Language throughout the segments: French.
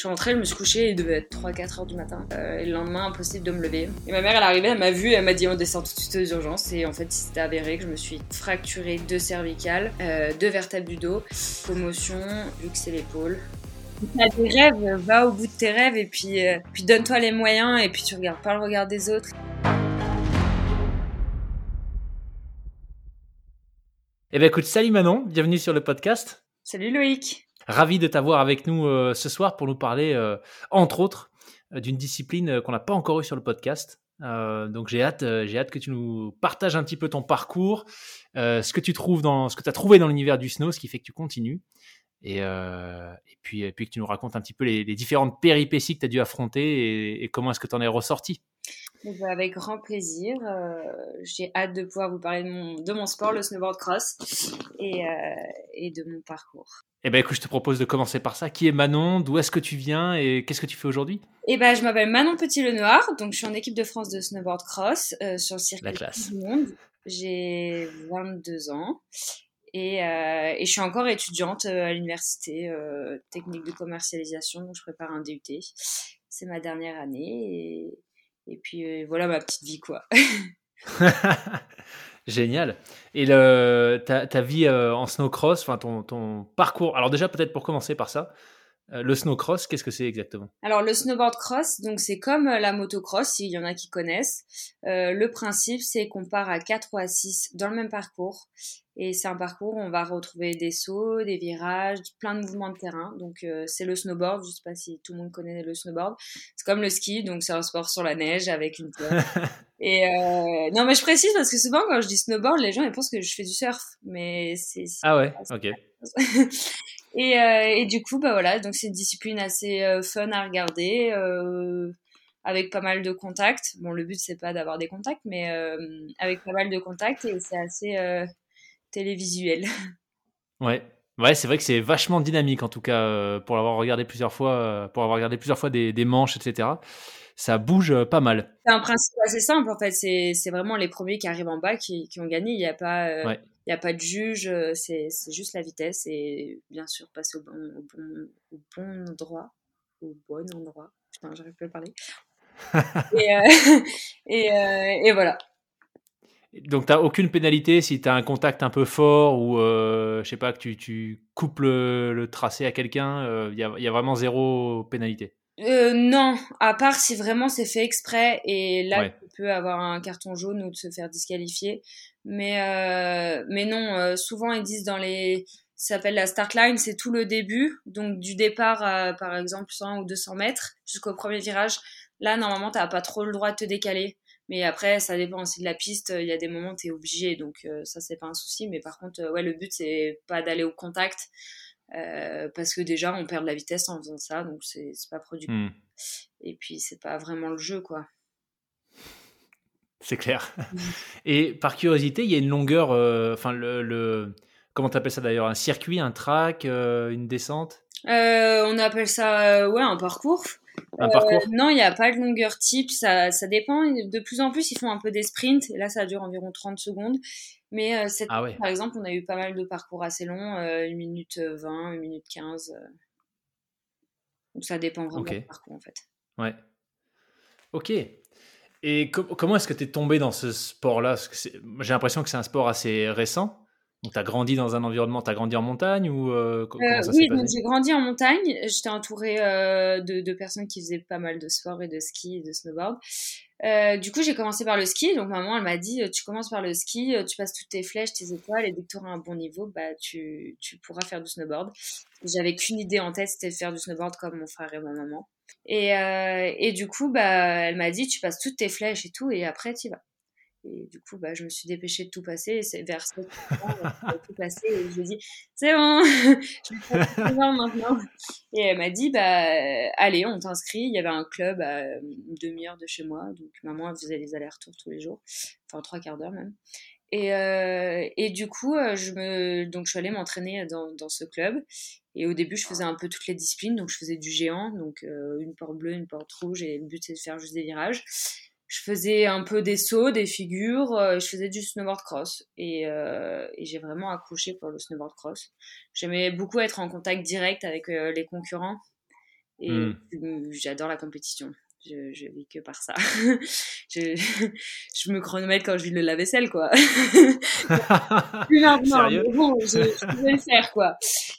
Je suis rentrée, je me suis couchée, il devait être 3-4 heures du matin. Euh, et le lendemain, impossible de me lever. Et ma mère, elle est arrivée, elle m'a vue, elle m'a dit on descend tout de suite aux urgences. Et en fait, c'était avéré que je me suis fracturé deux cervicales, euh, deux vertèbres du dos, commotion, luxer l'épaule. Tu as des rêves, va au bout de tes rêves et puis, euh, puis donne-toi les moyens et puis tu regardes pas le regard des autres. Eh bien écoute, salut Manon, bienvenue sur le podcast. Salut Loïc. Ravi de t'avoir avec nous euh, ce soir pour nous parler, euh, entre autres, euh, d'une discipline qu'on n'a pas encore eue sur le podcast. donc j'ai hâte, j'ai hâte que tu nous partages un petit peu ton parcours, ce que tu trouves dans, ce que tu as trouvé dans l'univers du snow, ce qui fait que tu continues, et, puis, et puis que tu nous racontes un petit peu les, différentes péripéties que tu as dû affronter et, et comment est-ce que tu en es ressorti. Avec grand plaisir. J'ai hâte de pouvoir vous parler de mon, de mon sport, le snowboard cross, et, et de mon parcours. Eh ben écoute, je te propose de commencer par ça. Qui est Manon? D'où est-ce que tu viens? Et qu'est-ce que tu fais aujourd'hui? Eh ben, je m'appelle Manon Petit-Lenoir, donc je suis en équipe de France de snowboard cross euh, sur le circuit du monde. J'ai 22 ans et, euh, et, je suis encore étudiante euh, à l'université technique de commercialisation, donc je prépare un DUT. C'est ma dernière année et, puis voilà ma petite vie quoi. Génial. Et le, ta, ta vie euh, en snowcross, enfin ton, ton parcours. Alors déjà peut-être pour commencer par ça, euh, le snowcross, qu'est-ce que c'est exactement? Alors le snowboard cross, donc c'est comme euh, la motocross, s'il y en a qui connaissent. le principe, c'est qu'on part à 4 ou à 6 dans le même parcours. Et c'est un parcours où on va retrouver des sauts, des virages, plein de mouvements de terrain. Donc c'est le snowboard, je sais pas si tout le monde connaît le snowboard. C'est comme le ski, donc c'est un sport sur la neige avec une Et euh... non, mais je précise parce que souvent quand je dis snowboard, les gens ils pensent que je fais du surf, mais c'est ah ouais, ok. et, euh, et du coup, bah voilà, donc c'est une discipline assez euh, fun à regarder, euh, avec pas mal de contacts. Bon, le but c'est pas d'avoir des contacts, mais euh, avec pas mal de contacts et c'est assez euh, télévisuel. Ouais, ouais, c'est vrai que c'est vachement dynamique en tout cas pour l'avoir regardé plusieurs fois, pour avoir regardé plusieurs fois des, des manches, etc ça bouge euh, pas mal. C'est un principe assez simple en fait. C'est vraiment les premiers qui arrivent en bas qui, qui ont gagné. Il n'y a pas. Euh, il a pas de juge, euh, c'est juste la vitesse et bien sûr passer au bon, au bon, au bon endroit, au bon endroit. Putain, j'arrive plus à parler. et, euh, et, euh, et, voilà. Donc, tu n'as aucune pénalité si tu as un contact un peu fort ou, euh, je sais pas, que tu, tu coupes le, le tracé à quelqu'un, il y a, y, a, vraiment zéro pénalité. Euh, non, à part si vraiment c'est fait exprès et là tu peux avoir un carton jaune ou te faire disqualifier. Mais euh, mais non, euh, souvent ils disent dans les ça s'appelle la start line, c'est tout le début, donc du départ à, par exemple 100 ou 200 mètres jusqu'au premier virage. Là normalement t'as pas trop le droit de te décaler. Mais après, ça dépend aussi de la piste. Il y a des moments où tu es obligé, donc euh, ça, c'est pas un souci. Mais par contre, ouais, le but, c'est pas d'aller au contact. Euh, parce que déjà on perd de la vitesse en faisant ça, donc c'est pas productif. Hmm. Et puis c'est pas vraiment le jeu, quoi. C'est clair. Hmm. Et par curiosité, il y a une longueur, euh, enfin le, le, comment t'appelles ça d'ailleurs, un circuit, un track, euh, une descente? On appelle ça ouais un parcours. Un parcours Non, il n'y a pas de longueur type, ça, ça dépend. De plus en plus, ils font un peu des sprints, et là ça dure environ 30 secondes. Mais euh, cette ah par exemple, on a eu pas mal de parcours assez longs, euh, 1 minute 20, 1 minute 15. Euh. Donc ça dépend vraiment du parcours en fait. Ouais. Ok. Et comment est-ce que tu es tombé dans ce sport-là? J'ai l'impression que c'est un sport assez récent. Donc, tu as grandi dans un environnement, tu as grandi en montagne ou euh, comment euh, ça Oui, donc j'ai grandi en montagne. J'étais entourée euh, de, de, personnes qui faisaient pas mal de sport et de ski et de snowboard. Euh, du coup, j'ai commencé par le ski. Donc, maman, elle m'a dit Tu commences par le ski, tu passes toutes tes flèches, tes étoiles, et dès que tu auras un bon niveau, bah, tu, tu pourras faire du snowboard. J'avais qu'une idée en tête, c'était de faire du snowboard comme mon frère et ma maman. Et, euh, et du coup, bah, elle m'a dit Tu passes toutes tes flèches et tout, et après, tu vas. Et du coup, bah, je me suis dépêchée de tout passer. Et c'est vers 7 tout passer. Et je lui ai dit, c'est bon, je vais faire maintenant. Et elle m'a dit, bah, allez, on t'inscrit. Il y avait un club à une demi-heure de chez moi. Donc, maman, elle faisait les allers-retours tous les jours. Enfin, trois quarts d'heure même. Et, euh, et du coup, euh, je me, donc je suis allée m'entraîner dans, dans ce club. Et au début, je faisais un peu toutes les disciplines. Donc, je faisais du géant, donc euh, une porte bleue, une porte rouge. Et le but, c'est de faire juste des virages je faisais un peu des sauts, des figures, euh, je faisais du snowboard cross et, euh, et j'ai vraiment accroché pour le snowboard cross. J'aimais beaucoup être en contact direct avec euh, les concurrents Et mmh. j'adore la compétition. Je, je vis que par ça. je, je, me chronomètre quand je vis le lave-vaisselle, quoi. Plus maintenant, mais bon, je, je le faire, quoi.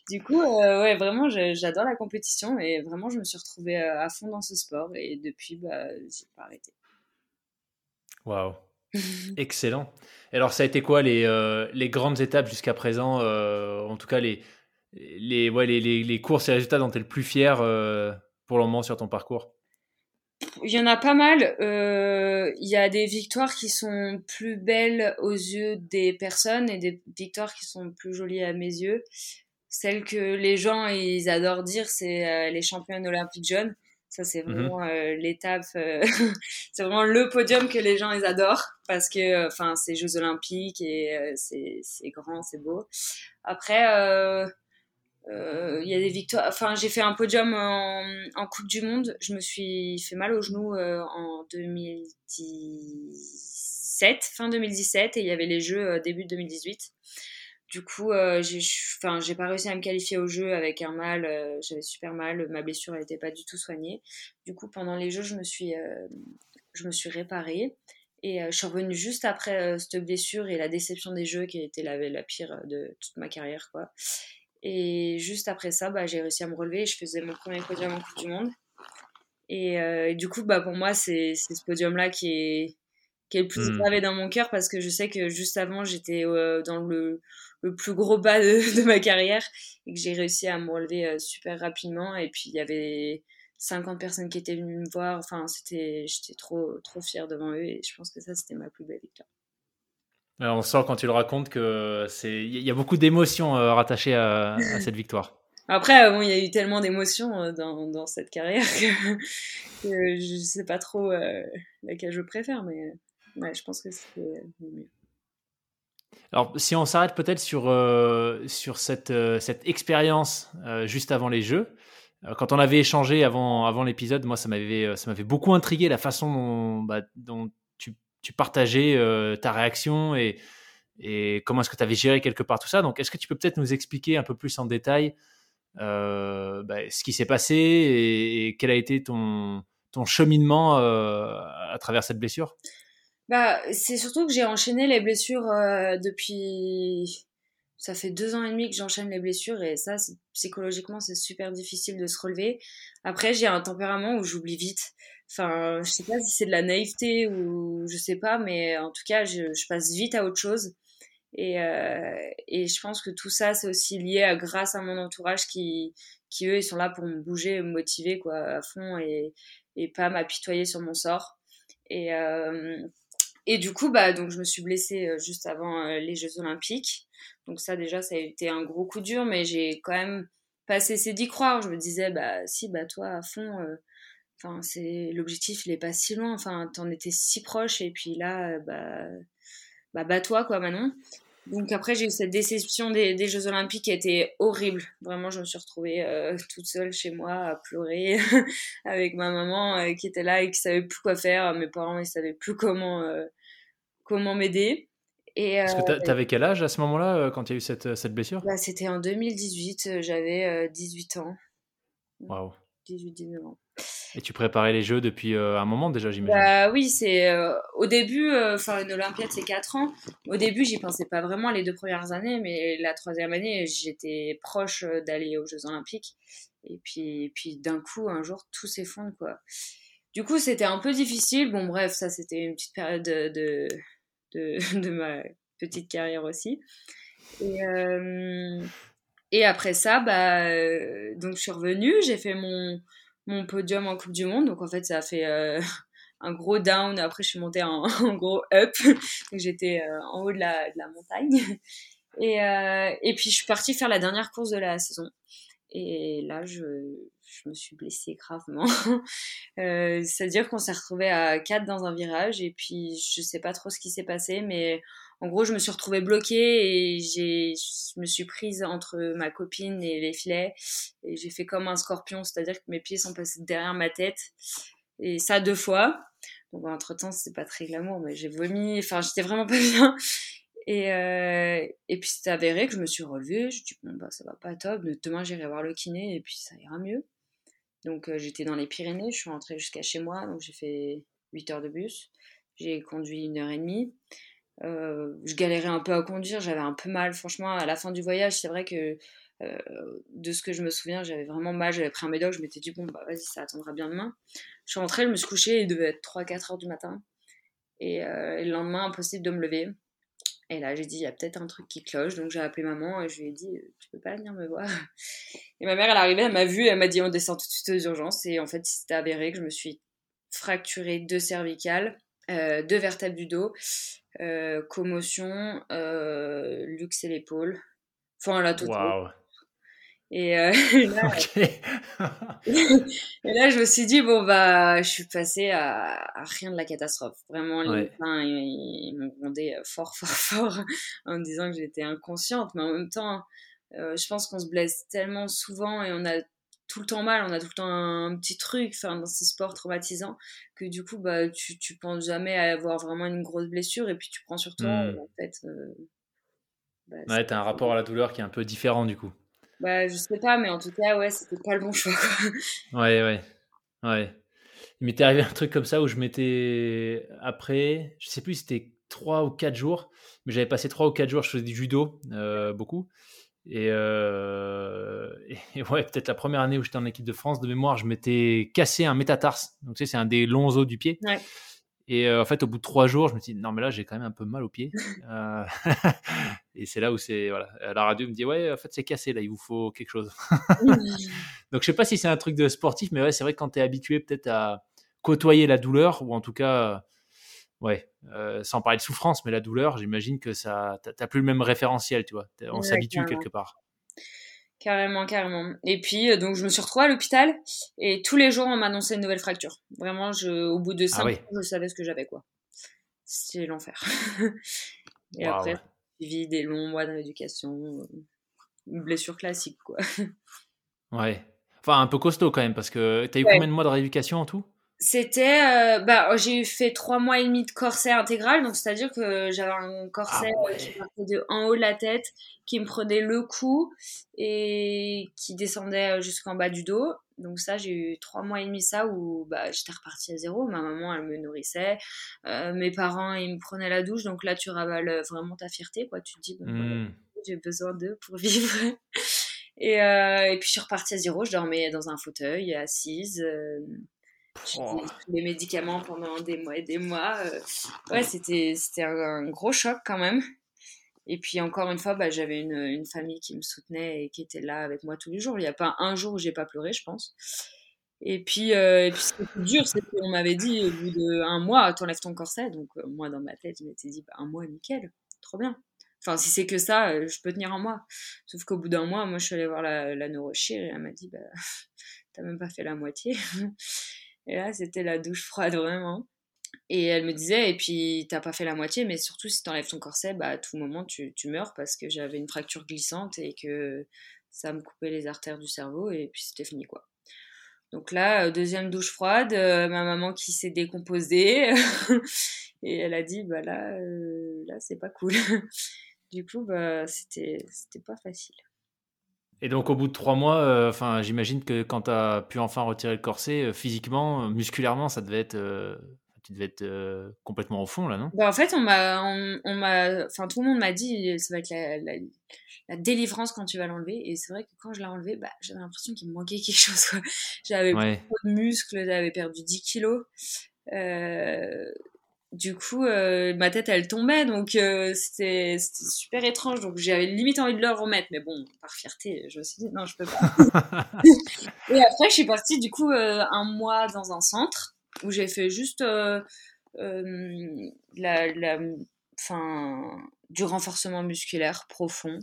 Du coup, euh, ouais, vraiment, j'adore la compétition et vraiment, je me suis retrouvée euh, à fond dans ce sport et depuis, bah, j'ai pas arrêté. Waouh. Excellent. alors, ça a été quoi les, euh, les grandes étapes jusqu'à présent En tout cas, les, les, ouais, les, les, les, courses et résultats dont tu es le plus fier pour le moment sur ton parcours? Il y en a pas mal. Euh, il y a des victoires qui sont plus belles aux yeux des personnes et des victoires qui sont plus jolies à mes yeux. Celle que les gens ils adorent dire, c'est euh, les championnes olympiques jeunes. Ça, c'est mhm. vraiment euh, l'étape, c'est vraiment le podium que les gens ils adorent parce que, enfin, c'est Jeux olympiques et c'est grand, c'est beau. Après, euh, il y a des victoires. Enfin, j'ai fait un podium en, en, Coupe du Monde. Je me suis fait mal au genou euh, en 2017, fin 2017, et il y avait les Jeux euh, début 2018. Du coup, j'ai, enfin, j'ai pas réussi à me qualifier au jeu avec un mal. j'avais super mal. Ma blessure n'était pas du tout soignée. Du coup, pendant les Jeux, je me suis, je me suis réparée. Et je suis revenue juste après cette blessure et la déception des jeux qui a été la, la pire de toute ma carrière. Quoi. Et juste après ça, bah, j'ai réussi à me relever et je faisais mon premier podium en Coupe du Monde. Et, euh, du coup, bah, pour moi, c'est ce podium-là qui est, qui est le plus hmm. gravé dans mon cœur parce que je sais que juste avant, j'étais euh, dans le, le, plus gros bas de, de, ma carrière et que j'ai réussi à me relever euh, super rapidement. Et puis, il y avait 50 personnes qui étaient venues me voir. Enfin, j'étais trop, trop fière devant eux et je pense que ça, c'était ma plus belle victoire. On sent quand tu le racontes que c'est il y a beaucoup d'émotions euh, rattachées à, cette victoire. Après, bon, il y a eu tellement d'émotions euh, dans, dans, cette carrière que, que je sais pas trop euh, laquelle je préfère, mais ouais, je pense que c'est mieux. Alors, si on s'arrête peut-être sur, sur cette, cette expérience juste avant les Jeux, quand on avait échangé avant, avant l'épisode, moi, ça m'avait, ça m'avait beaucoup intrigué la façon dont, bah, dont tu partageais euh, ta réaction et, et comment est-ce que tu avais géré quelque part tout ça. Donc, est-ce que tu peux peut-être nous expliquer un peu plus en détail euh, bah, ce qui s'est passé et, quel a été ton, ton cheminement euh, à travers cette blessure? Bah, C'est surtout que j'ai enchaîné les blessures depuis... Ça fait deux ans et demi que j'enchaîne les blessures et ça, psychologiquement, c'est super difficile de se relever. Après, j'ai un tempérament où j'oublie vite. Enfin, je sais pas si c'est de la naïveté ou je sais pas, mais en tout cas, je, je passe vite à autre chose. Et, euh, et je pense que tout ça, c'est aussi lié à grâce à mon entourage qui, qui eux, ils sont là pour me bouger, me motiver quoi à fond et, et pas m'apitoyer sur mon sort. Et, euh, et du coup, bah donc je me suis blessée euh, juste avant euh, les Jeux Olympiques. Donc ça déjà, ça a été un gros coup dur, mais j'ai quand même pas cessé d'y croire. Je me disais, bah si, bah toi à fond. Euh, Enfin, c'est l'objectif, il est pas si loin. Enfin, t'en étais si proche et puis là, bah, bah, bah toi quoi, Manon. Donc après, j'ai eu cette déception des, des, Jeux Olympiques qui était horrible. Vraiment, je me suis retrouvée euh, toute seule chez moi à pleurer avec ma maman euh, qui était là et qui savait plus quoi faire. Mes parents, ils savaient plus comment comment m'aider. Et Parce que t'avais quel âge à ce moment-là quand il y a eu cette, cette blessure? Bah, C'était en 2018, j'avais 18 ans. Waouh. 18-19 ans. Et tu préparais les Jeux depuis euh, un moment déjà, j'imagine bah, Oui, c'est euh, au début, euh, enfin une Olympiade c'est 4 ans. Au début, j'y pensais pas vraiment les deux premières années, mais la troisième année, j'étais proche d'aller aux Jeux Olympiques. Et puis, puis d'un coup, un jour, tout s'effondre quoi. Du coup, c'était un peu difficile. Bon, bref, ça c'était une petite période de, de, ma petite carrière aussi. Et, et après ça, bah, donc je suis revenue, j'ai fait mon mon podium en Coupe du Monde. Donc en fait, ça a fait euh, un gros down. Après, je suis montée en, gros up. J'étais euh, en haut de la, de la montagne. Et, euh, et puis je suis partie faire la dernière course de la saison. Et là, je, je me suis blessée gravement. C'est-à-dire qu'on s'est retrouvé à 4 dans un virage. Et puis, je sais pas trop ce qui s'est passé, mais en gros, je me suis retrouvée bloquée et je me suis prise entre ma copine et les filets et j'ai fait comme un scorpion, c'est-à-dire que mes pieds sont passés derrière ma tête et ça deux fois. Donc entre temps, c'est pas très glamour, mais j'ai vomi, enfin j'étais vraiment pas bien. Et, euh, et puis c'est avéré que je me suis relevée, je dit bon bah ça va pas top, demain j'irai voir le kiné et puis ça ira mieux. Donc j'étais dans les Pyrénées, je suis rentrée jusqu'à chez moi, donc j'ai fait 8 heures de bus. J'ai conduit une heure et demie. Je galérais un peu à conduire, j'avais un peu mal. Franchement, à la fin du voyage, c'est vrai que de ce que je me souviens, j'avais vraiment mal. J'avais pris un médoc, je m'étais dit, bon, bah vas-y, ça attendra bien demain. Je suis rentrée, je me suis couchée, il devait être 3-4 heures du matin. Et, et, le lendemain, impossible de me lever. Et là, j'ai dit, il y a peut-être un truc qui cloche. Donc, j'ai appelé maman et je lui ai dit, tu peux pas venir me voir? Et ma mère, elle est arrivée, elle m'a vue, elle m'a dit, on descend tout de suite aux urgences. Et en fait, c'était avéré que je me suis fracturé deux cervicales, euh, deux vertèbres du dos, euh, commotion, euh, luxe et l'épaule. Enfin, la totale. Et, euh, là, et là, je me suis dit, bon, bah, je suis passée à, rien de la catastrophe. Vraiment, les médecins, ils, m'ont grondé fort, fort, fort en me disant que j'étais inconsciente. Mais en même temps, euh, je pense qu'on se blesse tellement souvent et on a tout le temps mal, on a tout le temps un, petit truc enfin, dans ce sport traumatisant que du coup, bah, tu, tu penses jamais à avoir vraiment une grosse blessure et puis tu prends sur toi. Hmm. En fait, euh, bah, ouais, t'as un rapport à la douleur qui est un peu différent du coup. Bah, je sais pas, mais en tout cas, ouais, c'était pas le bon choix. Quoi. Ouais, ouais. Ouais. Il m'était arrivé un truc comme ça où je m'étais. Après, je sais plus c'était 3 ou 4 jours, mais j'avais passé 3 ou 4 jours, je faisais du judo, euh, beaucoup. Et, euh, et, ouais, peut-être la première année où j'étais en équipe de France, de mémoire, je m'étais cassé un métatarse. Donc, tu sais, c'est un des longs os du pied. Ouais. Et euh, en fait, au bout de trois jours, je me suis dit, non, mais là, j'ai quand même un peu mal au pied. Euh, et c'est là où c'est. Voilà. La radio me dit, ouais, en fait, c'est cassé, là, il vous faut quelque chose. Donc, je sais pas si c'est un truc de sportif, mais ouais, c'est vrai que quand tu es habitué peut-être à côtoyer la douleur, ou en tout cas, ouais, euh, sans parler de souffrance, mais la douleur, j'imagine que ça. T'as plus le même référentiel, tu vois. On s'habitue quelque part. Carrément, carrément. Et puis, euh, donc, je me suis retrouvée à l'hôpital et tous les jours, on m'annonçait une nouvelle fracture. Vraiment, je, au bout de ah cinq jours, je savais ce que j'avais, quoi. C'était l'enfer. et après, j'ai des longs mois de rééducation. Euh, une blessure classique, quoi. ouais. Enfin, un peu costaud quand même, parce que t'as eu combien de mois de rééducation en tout? C'était, euh, bah, j'ai fait trois mois et demi de corset intégral, donc c'est-à-dire que j'avais un corset ah qui partait de en haut de la tête, qui me prenait le cou et qui descendait euh, jusqu'en bas du dos. Donc ça, j'ai eu trois mois et demi ça où bah, j'étais repartie à zéro. Ma maman, elle me nourrissait. Euh, mes parents, ils me prenaient la douche. Donc là, tu ravales vraiment ta fierté, quoi. Tu te dis, bon, mmh. j'ai besoin d'eux pour vivre. Et, et, puis je suis repartie à zéro. Je dormais dans un fauteuil, assise. Pris des médicaments pendant des mois et des mois. Euh. ouais, c'était, c'était un, gros choc quand même. Et puis encore une fois, bah, j'avais une, une, famille qui me soutenait et qui était là avec moi tous les jours. Il n'y a pas un jour où j'ai pas pleuré, je pense. Et puis, euh, et puis ce qui était dur, c'est qu'on m'avait dit au bout d'un mois, t'enlèves ton corset. Donc euh, moi, dans ma tête, je m'étais dit, bah, un mois, nickel, trop bien. Enfin, si c'est que ça, je peux tenir un mois. Sauf qu'au bout d'un mois, moi, je suis allée voir la, la neurochir et elle m'a dit, bah, t'as même pas fait la moitié. Et là, c'était la douche froide, vraiment. Et elle me disait, et puis t'as pas fait la moitié, mais surtout si t'enlèves ton corset, bah, à tout moment tu, meurs parce que j'avais une fracture glissante et que ça me coupait les artères du cerveau et puis c'était fini quoi. Donc là, euh, deuxième douche froide, euh, ma maman qui s'est décomposée et elle a dit, bah là, euh, c'est pas cool. du coup, bah, c'était pas facile. Et donc au bout de trois mois, euh, j'imagine que quand tu as pu enfin retirer le corset, euh, physiquement, musculairement, ça devait être, euh, tu devais être complètement au fond là, non? Bah, En fait, on m'a, on, m'a, enfin tout le monde m'a dit, ça va être la, la, délivrance quand tu vas l'enlever. Et c'est vrai que quand je l'ai enlevé, bah, j'avais l'impression qu'il me manquait quelque chose. J'avais beaucoup de muscles, j'avais perdu 10 kilos. Euh, du coup, euh, ma tête, elle tombait, donc euh, c'était super étrange. Donc j'avais limite envie de le remettre, mais bon, par fierté, je me suis dit non, je peux pas. et après, je suis partie du coup euh, un mois dans un centre où j'ai fait juste la, la, fin, du renforcement musculaire profond.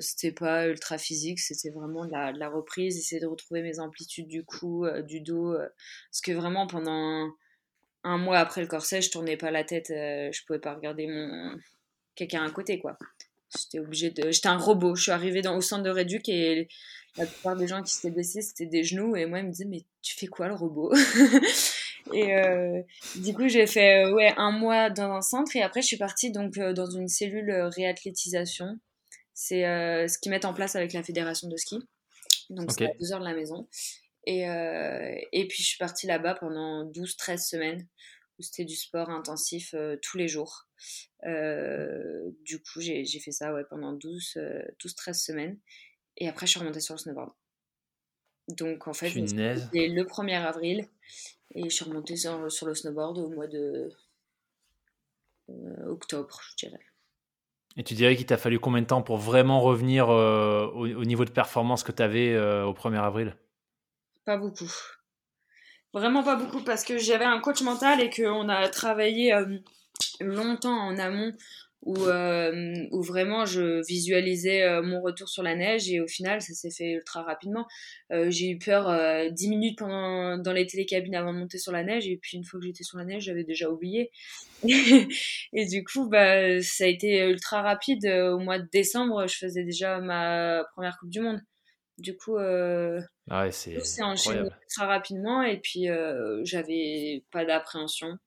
c'était pas ultra physique, c'était vraiment de la, la, reprise, essayer de retrouver mes amplitudes du cou, du dos, parce que vraiment pendant un mois après le corset, je tournais pas la tête, euh, je pouvais pas regarder mon quelqu'un à côté quoi. J'étais obligée de, j'étais un robot. Je suis arrivée dans au centre de réduc et la plupart des gens qui s'étaient blessés c'était des genoux et moi ils me disaient mais tu fais quoi le robot? Et euh, du coup j'ai fait euh, ouais un mois dans un centre et après je suis partie donc dans une cellule réathlétisation. C'est ce qu'ils mettent en place avec la fédération de ski. Donc c'est à deux heures de la maison. Et, et puis je suis partie là-bas pendant 12-13 semaines où c'était du sport intensif tous les jours. du coup, j'ai fait ça ouais, pendant 12-13 semaines. Et après, je suis remontée sur le snowboard. Donc en fait, c'était le 1er avril et je suis remontée sur, le snowboard au mois de euh, octobre, je dirais. Et tu dirais qu'il t'a fallu combien de temps pour vraiment revenir euh, au, niveau de performance que tu avais euh, au 1er avril? Pas beaucoup. Vraiment pas beaucoup parce que j'avais un coach mental et qu'on a travaillé longtemps en amont où, euh, vraiment je visualisais euh, mon retour sur la neige et au final ça s'est fait ultra rapidement. Euh, j'ai eu peur 10 minutes pendant, dans les télécabines avant de monter sur la neige et puis une fois que j'étais sur la neige j'avais déjà oublié. et du coup bah, ça a été ultra rapide. Au mois de décembre je faisais déjà ma première Coupe du Monde. Du coup, euh, ah c'est enchaîné très rapidement et puis j'avais pas d'appréhension.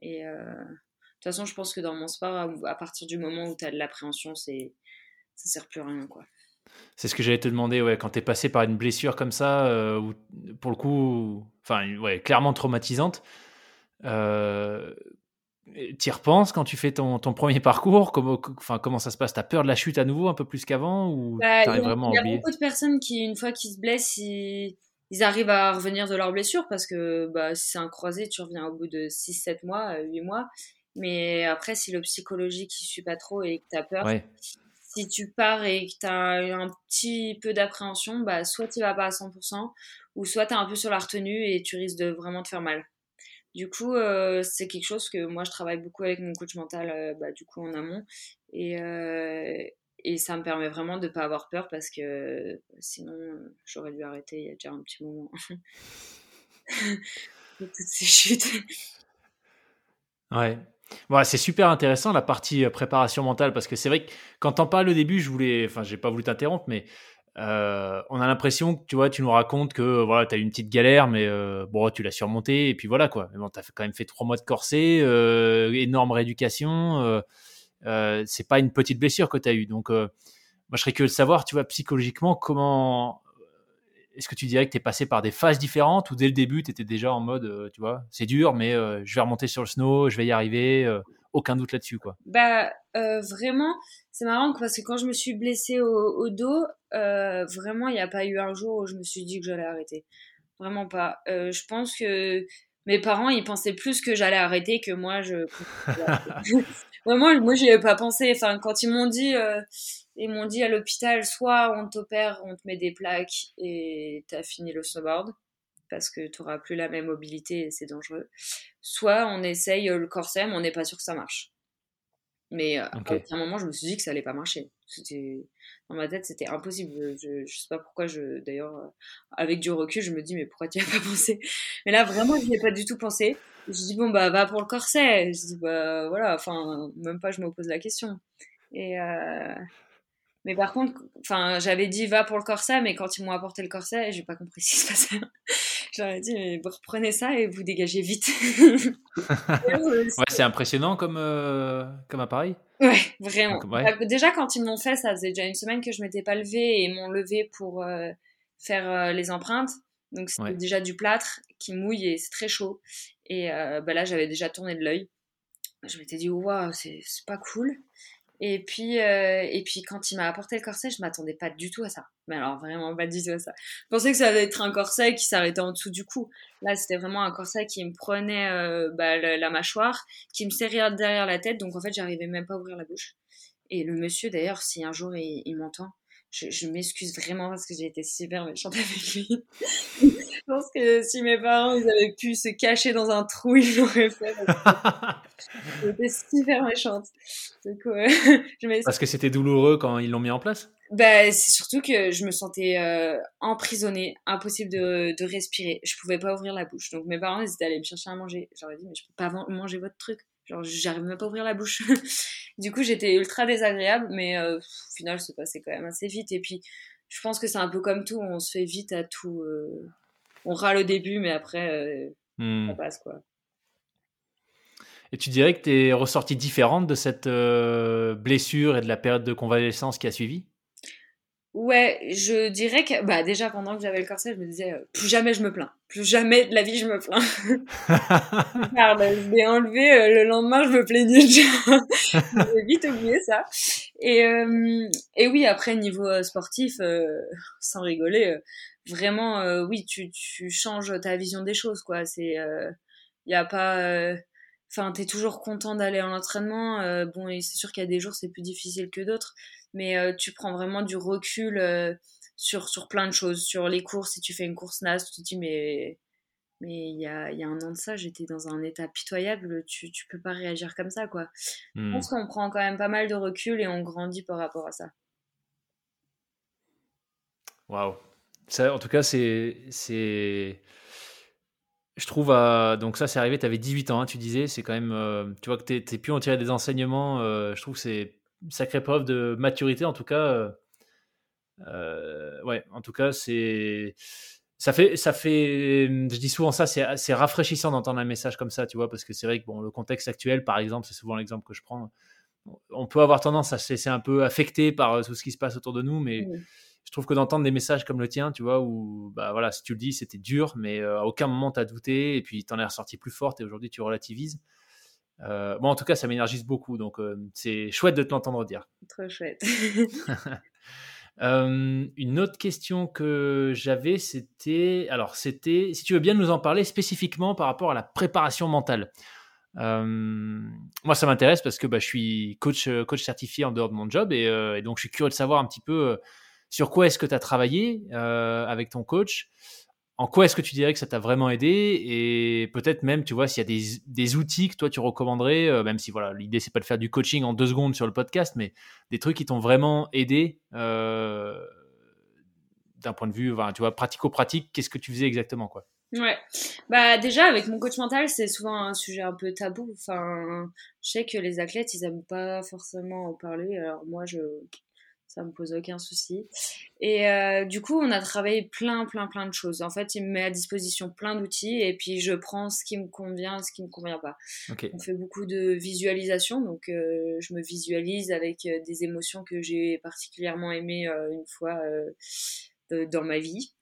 Et, de toute façon, je pense que dans mon sport, à, partir du moment où tu as de l'appréhension, c'est ça sert plus à rien quoi. C'est ce que j'allais te demander, ouais, quand tu es passé par une blessure comme ça, euh, ou pour le coup, enfin, ouais, clairement traumatisante, euh, tu y repenses quand tu fais ton, ton premier parcours? Comment, enfin, comment ça se passe? Tu as peur de la chute à nouveau un peu plus qu'avant ou bah, Il y, a beaucoup de personnes qui, une fois qu'ils se blessent, ils, ils, arrivent à revenir de leur blessure parce que bah, si c'est un croisé, tu reviens au bout de 6-7 mois, 8 mois. Mais après, si le psychologique ne suit pas trop et que tu as peur, si tu pars et que tu as un petit peu d'appréhension, bah, soit tu vas pas à 100%, ou soit tu es un peu sur la retenue et tu risques de vraiment te faire mal. Du coup, euh, c'est quelque chose que moi, je travaille beaucoup avec mon coach mental, euh, bah, du coup, en amont. Et, euh, et ça me permet vraiment de ne pas avoir peur parce que sinon, j'aurais dû arrêter il y a déjà un petit moment. toutes ces chutes. Ouais. Voilà, c'est super intéressant la partie préparation mentale parce que c'est vrai que quand t'en parles au début, je voulais, enfin, j'ai pas voulu t'interrompre, mais euh, on a l'impression que tu vois, tu nous racontes que voilà, t'as eu une petite galère, mais euh, bon, tu l'as surmonté et puis voilà quoi. Mais bon, t'as quand même fait trois mois de corset, énorme rééducation. c'est pas une petite blessure que t'as eu, donc moi je serais curieux de savoir, tu vois, psychologiquement comment est-ce que tu dirais que tu es passé par des phases différentes ou dès le début, tu étais déjà en mode, euh, tu vois, c'est dur, mais euh, je vais remonter sur le snow, je vais y arriver, euh, aucun doute là-dessus, quoi Bah, vraiment, c'est marrant parce que quand je me suis blessée au, dos, vraiment, il n'y a pas eu un jour où je me suis dit que j'allais arrêter. Vraiment pas. je pense que mes parents, ils pensaient plus que j'allais arrêter que moi, je. Vraiment, moi, j'y avais pas pensé. Enfin, quand ils m'ont dit, ils m'ont dit à l'hôpital, soit on t'opère, on te met des plaques et t'as fini le snowboard parce que tu n'auras plus la même mobilité et c'est dangereux. Soit on essaye le corset, mais on n'est pas sûr que ça marche. Mais euh, à un moment, je me suis dit que ça allait pas marcher. Dans ma tête, c'était impossible. Je, je sais pas pourquoi, je... d'ailleurs, euh, avec du recul, je me dis, mais pourquoi tu n'y as pas pensé? Mais là, vraiment, je n'y ai pas du tout pensé. Je dis, bon, bah, va pour le corset. Je dis, bah, voilà, enfin, même pas, je me pose la question. Et, euh, mais par contre, enfin, j'avais dit va pour le corset, mais quand ils m'ont apporté le corset, j'ai pas compris ce qui se passait. J'aurais dit mais vous reprenez ça et vous dégagez vite. ouais, c'est impressionnant comme euh, comme appareil. Ouais, vraiment. Bah, déjà quand ils m'ont fait, ça faisait déjà une semaine que je m'étais pas levée et ils m'ont levé pour euh, faire euh, les empreintes. Donc c'était déjà du plâtre qui mouille et c'est très chaud. Et bah là j'avais déjà tourné de l'œil. Je m'étais dit waouh c'est pas cool. Et puis, euh, et puis quand il m'a apporté le corset, je m'attendais pas du tout à ça. Mais alors vraiment pas du tout à ça. Je pensais que ça allait être un corset qui s'arrêtait en dessous du cou. Là, c'était vraiment un corset qui me prenait euh, bah, la, mâchoire, qui me serrait derrière la tête. Donc en fait, j'arrivais même pas à ouvrir la bouche. Et le monsieur, d'ailleurs, si un jour il m'entend, je, m'excuse vraiment parce que j'ai été super méchante avec lui. je pense que si mes parents ils avaient pu se cacher dans un trou, ils l'auraient fait. J'étais super méchante. parce que c'était douloureux quand ils l'ont mis en place? Bah, c'est surtout que je me sentais euh, emprisonnée, impossible de, de, respirer. Je pouvais pas ouvrir la bouche. Donc mes parents, ils étaient allés me chercher à manger. J'aurais dit, mais je peux pas manger votre truc. Genre, j'arrive même pas à ouvrir la bouche. du coup, j'étais ultra désagréable, mais euh, au final, c'est passé quand même assez vite. Et puis, je pense que c'est un peu comme tout, on se fait vite à tout. Euh, on râle au début, mais après, euh, hmm. ça passe quoi. Et tu dirais que tu es ressortie différente de cette blessure et de la période de convalescence qui a suivi? Ouais, je dirais que bah déjà pendant que j'avais le corset, je me disais euh, plus jamais je me plains, plus jamais de la vie je me plains. je l'ai enlevé euh, le lendemain, je me plaignais déjà. J'ai vite oublié ça. Et euh, et oui, après niveau sportif, sans rigoler, vraiment oui, tu tu changes ta vision des choses quoi. C'est il y a pas enfin t'es toujours content d'aller en entraînement bon c'est sûr qu'il y a des jours c'est plus difficile que d'autres mais euh, tu prends vraiment du recul euh, sur, sur plein de choses. Sur les courses, si tu fais une course NAS, tu te dis, mais mais il y a, y a, un an de ça, j'étais dans un état pitoyable, tu, tu peux pas réagir comme ça, quoi. Je hmm. pense qu'on prend quand même pas mal de recul et on grandit par rapport à ça. Waouh. En tout cas, c'est. Je trouve. donc, ça, c'est arrivé, tu avais 18 ans, hein, tu disais. C'est quand même. Euh, tu vois que tu es pu en tirer des enseignements. je trouve que c'est sacrée preuve de maturité, en tout cas. Euh, euh, ouais, en tout cas, c'est. Ça fait, ça fait, je dis souvent ça, c'est rafraîchissant d'entendre un message comme ça, tu vois, parce que c'est vrai que bon, le contexte actuel, par exemple, c'est souvent l'exemple que je prends. On peut avoir tendance à se laisser un peu affecté par euh, tout ce qui se passe autour de nous, mais je trouve que d'entendre des messages comme le tien, tu vois, où, bah voilà, si tu le dis, c'était dur, mais à aucun moment tu as douté, et puis tu en es ressorti plus forte, et aujourd'hui tu relativises. Euh, bon, en tout cas, ça m'énergise beaucoup, donc euh, c'est chouette de te l'entendre dire. Trop chouette. Euh, une autre question que j'avais, c'était, alors c'était, si tu veux bien nous en parler spécifiquement par rapport à la préparation mentale. moi, ça m'intéresse parce que bah, je suis coach, coach certifié en dehors de mon job et, et, donc je suis curieux de savoir un petit peu sur quoi est-ce que tu as travaillé avec ton coach? En quoi est-ce que tu dirais que ça t'a vraiment aidé? Et peut-être même tu vois s'il y a des, des, outils que toi tu recommanderais euh, même si voilà l'idée c'est pas de faire du coaching en deux secondes sur le podcast mais des trucs qui t'ont vraiment aidé euh, d'un point de vue tu vois pratico-pratique qu'est-ce que tu faisais exactement quoi? Ouais. Bah déjà avec mon coach mental c'est souvent un sujet un peu tabou. Enfin je sais que les athlètes ils aiment pas forcément en parler. Alors moi je ça me pose aucun souci. Et euh, du coup, on a travaillé plein, plein, plein de choses. En fait, il me met à disposition plein d'outils et puis je prends ce qui me convient, ce qui me convient pas. On fait beaucoup de visualisation, donc euh, je me visualise avec euh, des émotions que j'ai particulièrement aimées une fois dans ma vie.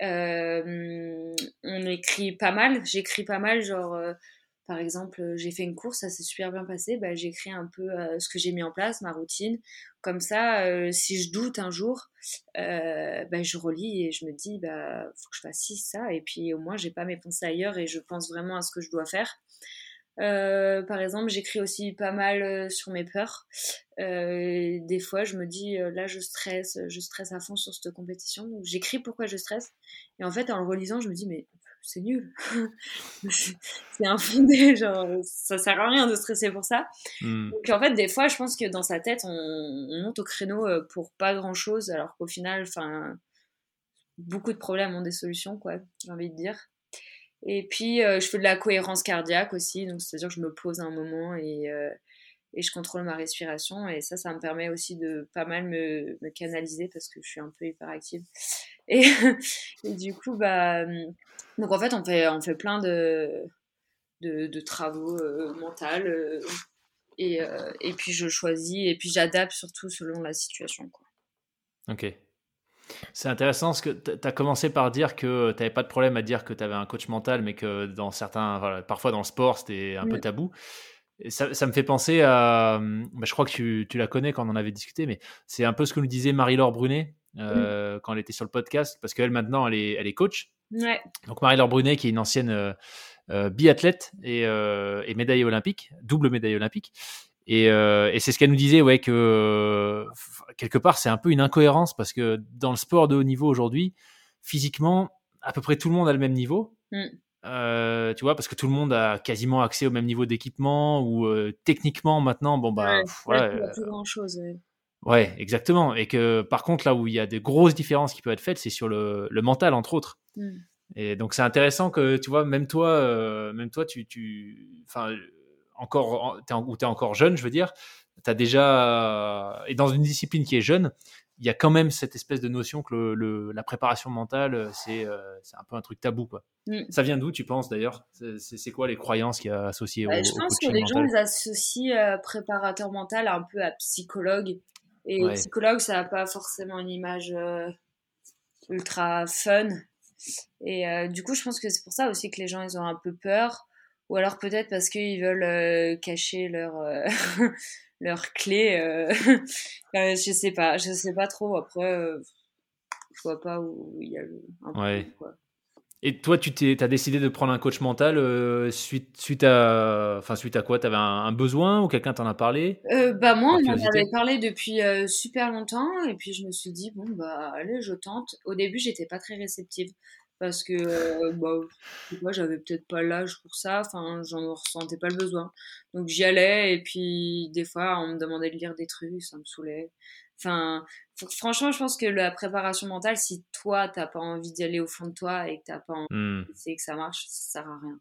on écrit pas mal, j'écris pas mal, genre par exemple, j'ai fait une course, ça s'est super bien passé, bah, j'écris un peu euh, ce que j'ai mis en place, ma routine. Comme ça, euh, si je doute un jour, bah, je relis et je me dis, bah, faut que je fasse ci, ça, et puis au moins, j'ai pas mes pensées ailleurs et je pense vraiment à ce que je dois faire. par exemple, j'écris aussi pas mal sur mes peurs. des fois, je me dis, là, je stresse, je stresse à fond sur cette compétition. J'écris pourquoi je stresse. Et en fait, en le relisant, je me dis, mais c'est nul. c'est infondé, genre, ça sert à rien de stresser pour ça. Hmm. Donc en fait, des fois, je pense que dans sa tête, on, monte au créneau euh, pour pas grand chose, alors qu'au final, enfin, beaucoup de problèmes ont des solutions, quoi, j'ai envie de dire. Et puis, euh, je fais de la cohérence cardiaque aussi, donc c'est-à-dire que je me pose un moment et, euh, et je contrôle ma respiration. Et ça, ça me permet aussi de pas mal me, me canaliser parce que je suis un peu hyperactive. Et, et du coup, bah, donc en fait, on fait, on fait plein de, de, travaux euh, mentaux. Euh, et, euh, et, puis je choisis et puis j'adapte surtout selon la situation. Quoi. Ok. C'est intéressant parce que tu as commencé par dire que tu n'avais pas de problème à dire que tu avais un coach mental, mais que dans certains, voilà, parfois dans le sport, c'était un peu tabou. Et ça, ça, me fait penser à, bah, je crois que tu, tu, la connais quand on en avait discuté, mais c'est un peu ce que nous disait Marie-Laure Brunet mm. quand elle était sur le podcast, parce qu'elle maintenant, elle est, elle est coach. Donc Marie-Laure Brunet, qui est une ancienne euh, euh, biathlète et, euh, et, médaille olympique, double médaille olympique. Et, et c'est ce qu'elle nous disait, ouais, que quelque part c'est un peu une incohérence parce que dans le sport de haut niveau aujourd'hui, physiquement, à peu près tout le monde a le même niveau. Mm. tu vois, parce que tout le monde a quasiment accès au même niveau d'équipement ou techniquement maintenant, bon bah ouais, voilà. plus grand chose. Ouais, exactement. Et que par contre, là où il y a des grosses différences qui peuvent être faites, c'est sur le, le, mental, entre autres. Mm. Et donc, c'est intéressant que, tu vois, même toi, euh, même toi, tu, tu, enfin, encore, es où tu es encore jeune, je veux dire, tu as déjà, et dans une discipline qui est jeune, il y a quand même cette espèce de notion que le, la préparation mentale, c'est euh, c'est un peu un truc tabou. Quoi. Mm. Ça vient d'où, tu penses d'ailleurs? C'est quoi les croyances qui y a associées bah, au, Je pense que les gens les associent euh, préparateur mental un peu à psychologue Et psychologue, ça n'a pas forcément une image ultra fun. Et du coup, je pense que c'est pour ça aussi que les gens, ils ont un peu peur. Ou alors peut-être parce qu'ils veulent cacher leur, leur clé. je sais pas, je sais pas trop. Après, je vois pas où il y a le, quoi. Et toi, tu t'es, as décidé de prendre un coach mental euh, suite, suite, à, enfin, suite à quoi? Tu avais un, besoin ou quelqu'un t'en a parlé? Euh, Bah moi, on m'en avait parlé depuis euh, super longtemps et puis je me suis dit bon bah allez, je tente. Au début, j'étais pas très réceptive parce que bah, moi, j'avais peut-être pas l'âge pour ça. Enfin, j'en ressentais pas le besoin. Donc j'y allais et puis des fois, on me demandait de lire des trucs, ça me saoulait. Enfin, franchement, je pense que la préparation mentale, si toi, t'as pas envie d'y aller au fond de toi et que t'as pas envie mmh. que ça marche, ça sert à rien.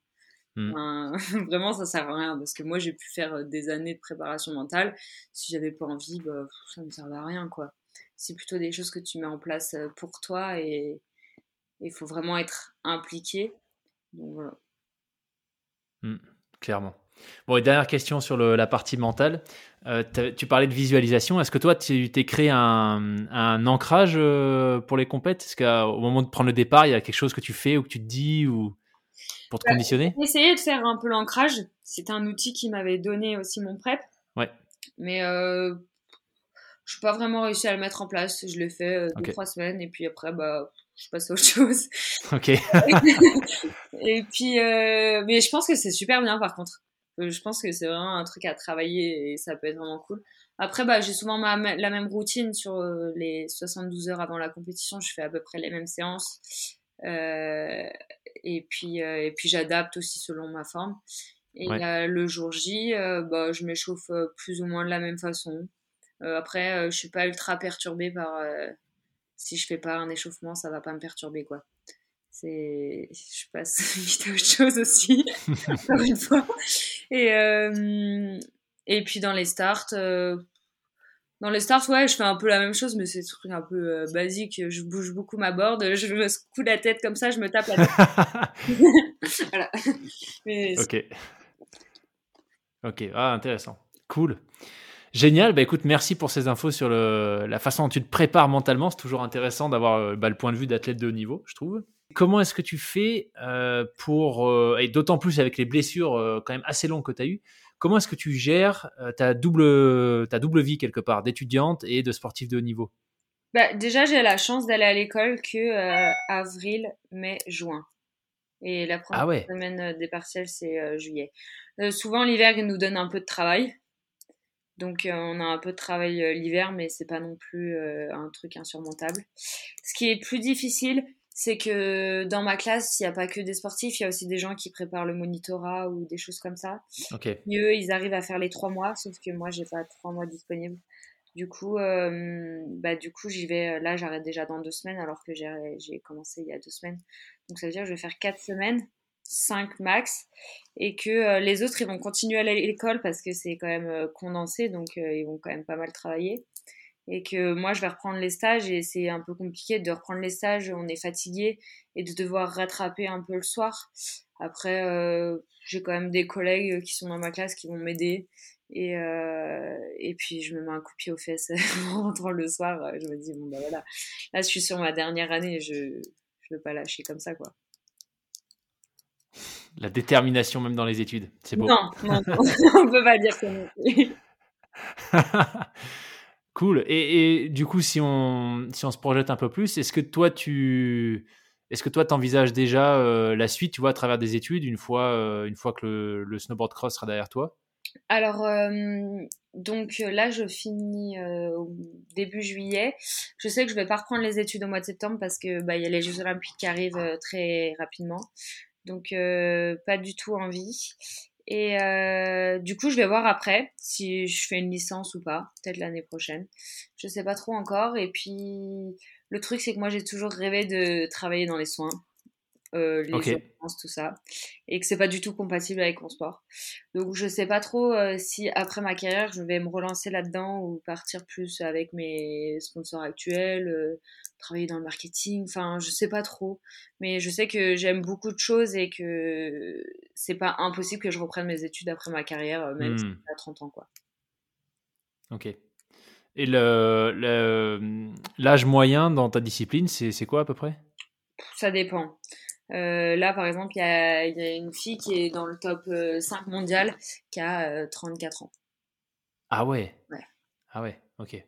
Mmh. vraiment, ça sert à rien parce que moi, j'ai pu faire euh, des années de préparation mentale. Si j'avais pas envie, bah, ça me servait à rien, quoi. C'est plutôt des choses que tu mets en place euh, pour toi et il faut vraiment être impliqué. Donc voilà. Mmh, clairement. Bon, et dernière question sur la partie mentale. Euh, tu parlais de visualisation. Est-ce que toi, tu t'es créé un, ancrage euh, pour les compètes? Est-ce qu'au moment de prendre le départ, il y a quelque chose que tu fais ou que tu te dis ou pour te bah, conditionner? J'ai essayé de faire un peu l'ancrage. C'est un outil qui m'avait donné aussi mon prep. Ouais. Mais euh, je n'ai pas vraiment réussi à le mettre en place. Je l'ai fait euh, deux, trois semaines et puis après, bah, je passe à autre chose. Ok. et puis, mais je pense que c'est super bien par contre. Euh, je pense que c'est vraiment un truc à travailler et ça peut être vraiment cool. Après, bah, j'ai souvent la même routine sur euh, les 72 heures avant la compétition. Je fais à peu près les mêmes séances. Euh, et puis, et puis j'adapte aussi selon ma forme. Et le jour J, bah, je m'échauffe plus ou moins de la même façon. après, je suis pas ultra perturbée par si je fais pas un échauffement, ça va pas me perturber quoi. C'est je passe vite à autre chose aussi encore une fois. Et euh, et puis dans les starts euh, dans les starts ouais je fais un peu la même chose mais c'est truc un peu euh, basique je bouge beaucoup ma board je me secoue la tête comme ça je me tape la tête. Voilà. Ok. Ok ah intéressant. Cool Génial, bah écoute, merci pour ces infos sur le, la façon dont tu te prépares mentalement. C'est toujours intéressant d'avoir bah, le point de vue d'athlète de haut niveau, je trouve. Comment est-ce que tu fais euh, pour, euh, et d'autant plus avec les blessures euh, quand même assez longues que tu as eues, comment est-ce que tu gères ta, double, ta double vie quelque part, d'étudiante et de sportif de haut niveau? Bah, Déjà, j'ai la chance d'aller à l'école que avril, mai, juin. Et la première ah semaine des partiels, c'est juillet. souvent, l'hiver, nous donne un peu de travail. Donc on a un peu de travail l'hiver, mais c'est pas non plus un truc insurmontable. Ce qui est plus difficile, c'est que dans ma classe, il n'y a pas que des sportifs, il y a aussi des gens qui préparent le monitorat ou des choses comme ça. Okay. Et eux, ils arrivent à faire les trois mois, sauf que moi, j'ai pas trois mois disponibles. Du coup, euh, bah, du coup, j'y vais. Là, j'arrête déjà dans deux semaines, alors que j'ai commencé il y a deux semaines. Donc, ça veut dire que je vais faire quatre semaines, cinq max, et que euh, les autres, ils vont continuer à l'école parce que c'est quand même euh, condensé, donc ils vont quand même pas mal travailler et que moi je vais reprendre les stages et c'est un peu compliqué de reprendre les stages, on est fatigué et de devoir rattraper un peu le soir. Après, euh, j'ai quand même des collègues qui sont dans ma classe qui vont m'aider et, euh, et puis je me mets un coup de pied aux fesses en rentrant le soir. Je me dis, bon ben voilà, là je suis sur ma dernière année, je ne veux pas lâcher comme ça quoi. La détermination même dans les études, c'est beau. Non, non, non on peut pas dire ça non plus. Cool. Et, du coup, si on, si on se projette un peu plus, est-ce que toi, tu est-ce que toi, t'envisages déjà euh, la suite, tu vois, à travers des études, une fois, euh, une fois que le, snowboard cross sera derrière toi? Alors, euh, donc là, je finis au début juillet. Je sais que je vais pas reprendre les études au mois de septembre parce que bah, il y a les Jeux Olympiques qui arrivent très rapidement. Donc, pas du tout envie. Et euh, du coup, je vais voir après si je fais une licence ou pas, peut-être l'année prochaine. Je sais pas trop encore. Et puis, le truc, c'est que moi, j'ai toujours rêvé de travailler dans les soins, euh, les urgences, tout ça, et que c'est pas du tout compatible avec mon sport. Donc, je sais pas trop euh, si après ma carrière, je vais me relancer là-dedans ou partir plus avec mes sponsors actuels, euh, travailler dans le marketing, enfin je sais pas trop, mais je sais que j'aime beaucoup de choses et que c'est pas impossible que je reprenne mes études après ma carrière, euh, même si j'ai 30 ans quoi. Ok. Et le, l'âge moyen dans ta discipline, c'est quoi à peu près? Ça dépend. Euh, là, par exemple, il y a, y a, une fille qui est dans le top 5 euh, mondial qui a 34 ans. Ah ouais? Ouais. Ah ouais, ok.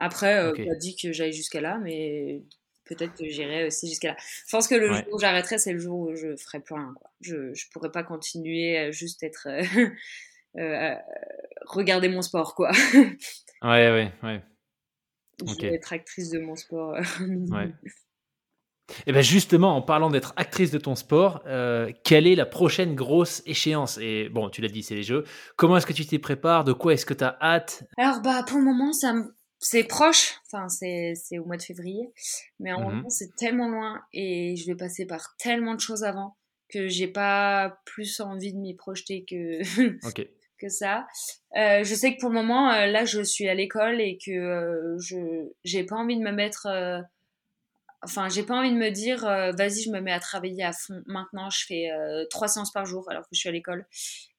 Après, euh, okay. pas dit que j'aille jusqu'à là, mais peut-être que j'irai aussi jusqu'à là. Je pense que le jour où j'arrêterai, c'est le jour où je ferai plus rien. Quoi. Je ne pourrais pas continuer à juste être. Euh, regarder mon sport, quoi. ouais, ouais, ouais. Je okay. vais être actrice de mon sport. ouais. Et bien justement, en parlant d'être actrice de ton sport, euh, quelle est la prochaine grosse échéance? Et bon, tu l'as dit, c'est les Jeux. Comment est-ce que tu t'y prépares? De quoi est-ce que tu as hâte? Alors, bah, pour le moment, ça me... c'est proche. Enfin, c'est au mois de février. Mais en Mhm. moment, c'est tellement loin et je vais passer par tellement de choses avant que j'ai pas plus envie de m'y projeter que, que ça. Euh, je sais que pour le moment, euh, là, je suis à l'école et que euh, je j'ai pas envie de me mettre. Enfin, j'ai pas envie de me dire, euh, vas-y, je me mets à travailler à fond. Maintenant, je fais euh, trois séances par jour alors que je suis à l'école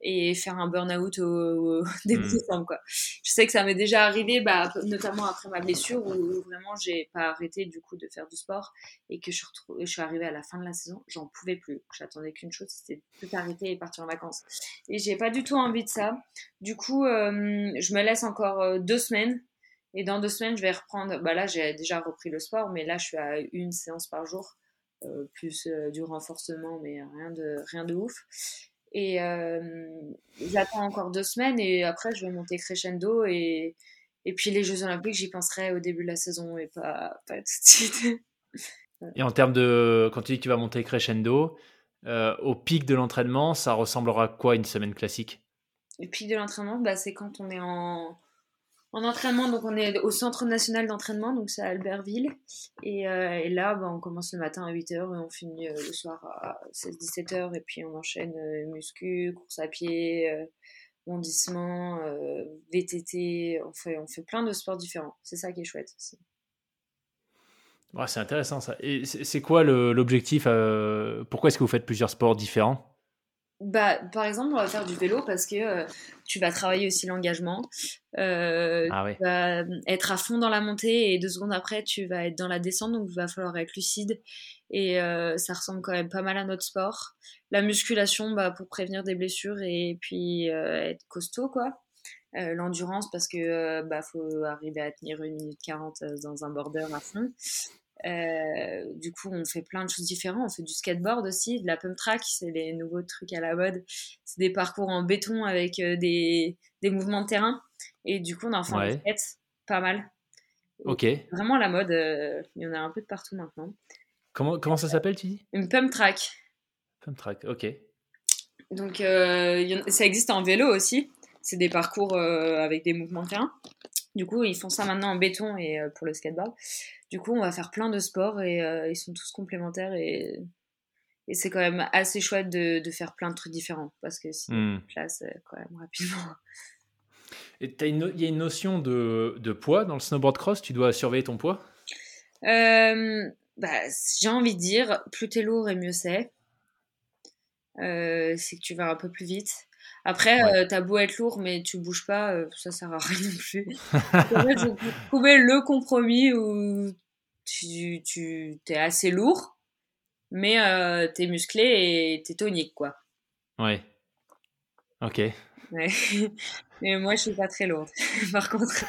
et faire un burn-out au, au début Mm. décembre, quoi. Je sais que ça m'est déjà arrivé, bah, notamment après ma blessure où vraiment j'ai pas arrêté du coup de faire du sport et que je je suis arrivée à la fin de la saison, j'en pouvais plus. J'attendais qu'une chose, c'était de tout arrêter et partir en vacances. Et j'ai pas du tout envie de ça. Du coup, euh, je me laisse encore euh, deux semaines. Et dans deux semaines, je vais reprendre. Bah là, j'ai déjà repris le sport, mais là, je suis à une séance par jour, euh, plus euh, du renforcement, mais rien de, rien de ouf. Et euh, j'attends encore deux semaines et après, je vais monter crescendo. Et, et puis, les Jeux Olympiques, j'y penserai au début de la saison et pas, pas tout de suite. Et en termes de, quand tu dis que tu vas monter crescendo, euh, au pic de l'entraînement, ça ressemblera à quoi une semaine classique? Et puis de l'entraînement, bah, c'est quand on est en, en entraînement, donc on est au centre national d'entraînement, donc c'est à Albertville. Et, euh, là, bah, on commence le matin à 8h et on finit euh, le soir à 16-17h. Et puis on enchaîne euh, muscu, course à pied, bondissement, VTT. On fait, plein de sports différents. C'est ça qui est chouette aussi. C'est intéressant ça. C'est quoi l'objectif Pourquoi est-ce que vous faites plusieurs sports différents? Bah, par exemple, on va faire du vélo parce que euh, tu vas travailler aussi l'engagement. Euh, Ah ouais. tu vas être à fond dans la montée et deux secondes après, tu vas être dans la descente, donc il va falloir être lucide. Et euh, ça ressemble quand même pas mal à notre sport. La musculation, bah, pour prévenir des blessures et puis euh, être costaud, quoi. Euh, L'endurance, parce que euh, bah, faut arriver à tenir 1 minute 40 euh, dans un border à fond. Euh, du coup, on fait plein de choses différentes. On fait du skateboard aussi, de la pump track, c'est les nouveaux trucs à la mode. C'est des parcours en béton avec euh, des, des mouvements de terrain. Et du coup, on en fait Ouais. pas mal. Ok. Vraiment la mode, euh, il y en a un peu de partout maintenant. Comment, comment ça s'appelle, tu dis? Une pump track. Pump track. Ok. Donc, euh, ça existe en vélo aussi. C'est des parcours avec des mouvements de terrain. Du coup, ils font ça maintenant en béton et euh, pour le skateboard. Du coup, on va faire plein de sports et euh, ils sont tous complémentaires et, et c'est quand même assez chouette de, de faire plein de trucs différents parce que si Hmm. place euh, quand même rapidement. Et no- il y a une notion de, de poids dans le snowboard cross? Tu dois surveiller ton poids? Euh, bah, j'ai envie de dire, plus t'es lourd et mieux c'est. Euh, c'est que tu vas un peu plus vite. Après, Ouais. euh, t'as beau être lourd, mais tu bouges pas, euh, ça sert à rien non plus. Trouver le compromis où tu, tu t'es assez lourd, mais euh, t'es musclé et t'es tonique, quoi. Ouais. Ok. Ouais. Mais moi, je suis pas très lourde, par contre.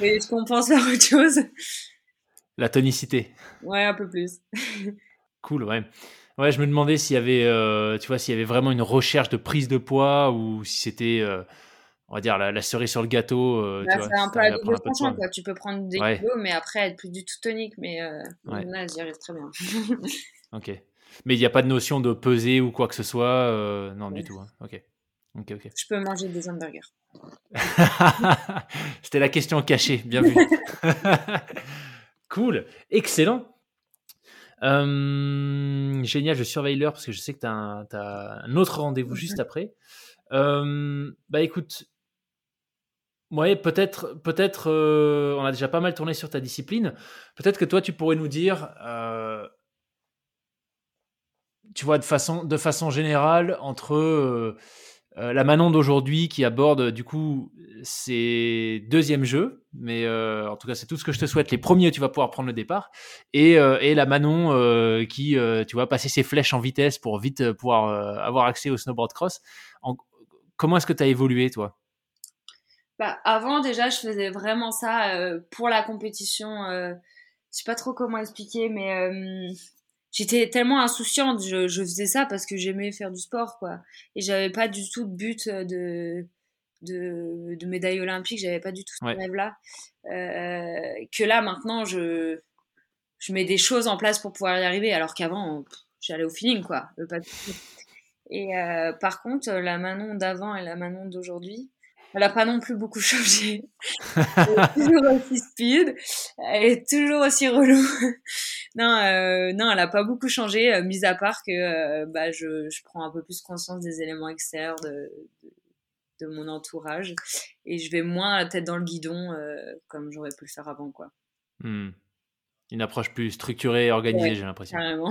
Et je compense par autre chose. La tonicité. Ouais, un peu plus. Cool, ouais. Ouais, je me demandais s'il y avait, euh, tu vois, s'il y avait vraiment une recherche de prise de poids ou si c'était, euh, on va dire, la, la cerise sur le gâteau. euh, vois, c'est un peu à double tranchant, quoi. Tu peux prendre des Ouais. kilos, mais après être plus du tout tonique. Mais Ouais. là, j'y arrive très bien. Ok. Mais il n'y a pas de notion de peser ou quoi que ce soit. non, du tout. hein. Ok. Ok, ok. je peux manger des hamburgers. C'était la question cachée. Bien vu. cool. Excellent. Euh, génial. Je surveille l'heure parce que je sais que tu as, un autre rendez-vous juste après. Euh, bah écoute. Ouais, peut-être, peut-être, euh, on a déjà pas mal tourné sur ta discipline. Peut-être que toi, tu pourrais nous dire, euh, tu vois, de façon, de façon générale, entre euh, la Manon d'aujourd'hui qui aborde du coup ses deuxièmes jeux, mais en tout cas c'est tout ce que je te souhaite. Les premiers, tu vas pouvoir prendre le départ, et, et la Manon qui, tu vas passer ses flèches en vitesse pour vite pouvoir avoir accès au snowboard cross. comment est-ce que tu as évolué toi? Bah, avant déjà je faisais vraiment ça pour la compétition. je sais pas trop comment expliquer, mais j'étais tellement insouciante, je, je, faisais ça parce que j'aimais faire du sport, quoi. Et j'avais pas du tout de but de, de, de médaille olympique, j'avais pas du tout ce rêve-là. Euh, que là, maintenant, je, je mets des choses en place pour pouvoir y arriver, alors qu'avant, j'allais au feeling, quoi. Et euh, par contre, la Manon d'avant et la Manon d'aujourd'hui, elle n'a pas non plus beaucoup changé. Elle est toujours aussi speed. Elle est toujours aussi relou. non, euh, non, elle n'a pas beaucoup changé, euh, mis à part que euh, bah, je, je, prends un peu plus conscience des éléments extérieurs de, de, mon entourage et je vais moins la tête dans le guidon euh, comme j'aurais pu le faire avant. quoi. Hmm. Une approche plus structurée et organisée, j'ai l'impression. Carrément.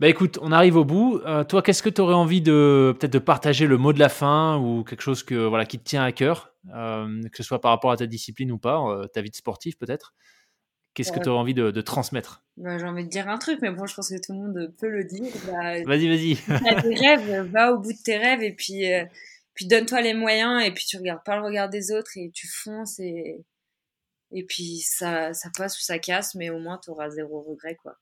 Bah écoute, on arrive au bout. Euh, toi, qu'est-ce que tu aurais envie de peut-être de partager le mot de la fin ou quelque chose que voilà qui te tient à cœur, euh, que ce soit par rapport à ta discipline ou pas, euh, ta vie de sportif peut-être? Qu'est-ce que tu aurais envie de, transmettre? Bah, J'ai envie de dire un truc, mais bon, je pense que tout le monde peut le dire. Bah, vas-y, vas-y. tes rêves, va au bout de tes rêves et puis, puis donne-toi les moyens et puis tu regardes pas le regard des autres et tu fonces et, et puis ça, ça passe ou ça casse, mais au moins tu auras zéro regret, quoi.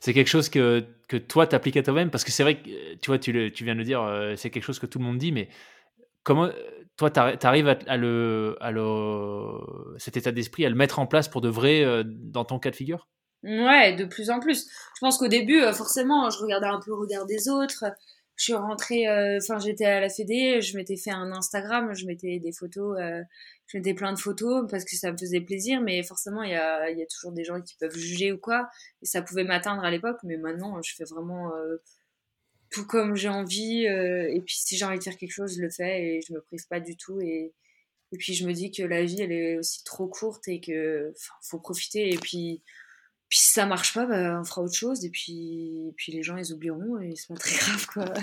C'est quelque chose que, que toi, t'appliques à toi-même Parce que c'est vrai que, tu vois, tu, tu viens de le dire, euh, c'est quelque chose que tout le monde dit, mais comment, toi, tu arrives à, le, à le, cet état d'esprit, à le mettre en place pour de vrai euh, dans ton cas de figure? Ouais, de plus en plus. Je pense qu'au début, euh, forcément, je regardais un peu le regard des autres. Je suis rentrée, enfin, j'étais à la Fédé, je m'étais fait un Instagram, je mettais des photos je mettais plein de photos parce que ça me faisait plaisir, mais forcément, il y a, toujours des gens qui peuvent juger ou quoi. Et ça pouvait m'atteindre à l'époque, mais maintenant, je fais vraiment euh, tout comme j'ai envie. Euh, et puis, si j'ai envie de faire quelque chose, je le fais et je me prive pas du tout. Et, puis, je me dis que la vie, elle est aussi trop courte et que faut profiter. Et puis, si ça marche pas, bah, on fera autre chose. Et puis, et puis les gens, ils oublieront et c'est pas très grave, quoi.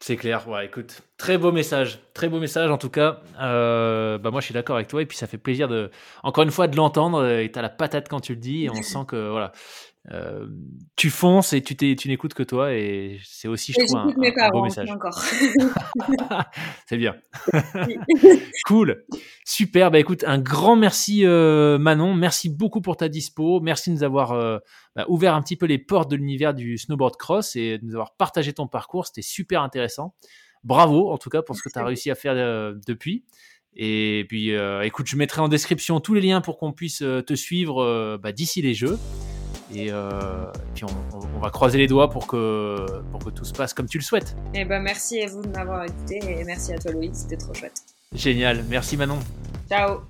C'est clair, ouais, écoute, très beau message, très beau message en tout cas. Euh, bah moi je suis d'accord avec toi. Et puis ça fait plaisir de, encore une fois, de l'entendre. Et t'as la patate quand tu le dis. Et on sent que voilà, euh, tu fonces et tu, tu n'écoutes que toi. Et c'est aussi je trouve un, un, beau message. c'est bien. cool, super. Bah écoute, un grand merci euh, Manon, merci beaucoup pour ta dispo, merci de nous avoir euh, bah, ouvert un petit peu les portes de l'univers du snowboard cross et de nous avoir partagé ton parcours, c'était super intéressant. Bravo en tout cas pour ce que tu as réussi à faire depuis. Et puis, écoute, je mettrai en description tous les liens pour qu'on puisse te suivre bah, d'ici les jeux. Et, euh, puis on, va croiser les doigts pour que, pour que tout se passe comme tu le souhaites. Et eh ben merci à vous de m'avoir écouté et merci à toi Louis, c'était trop chouette. Génial, merci Manon. Ciao.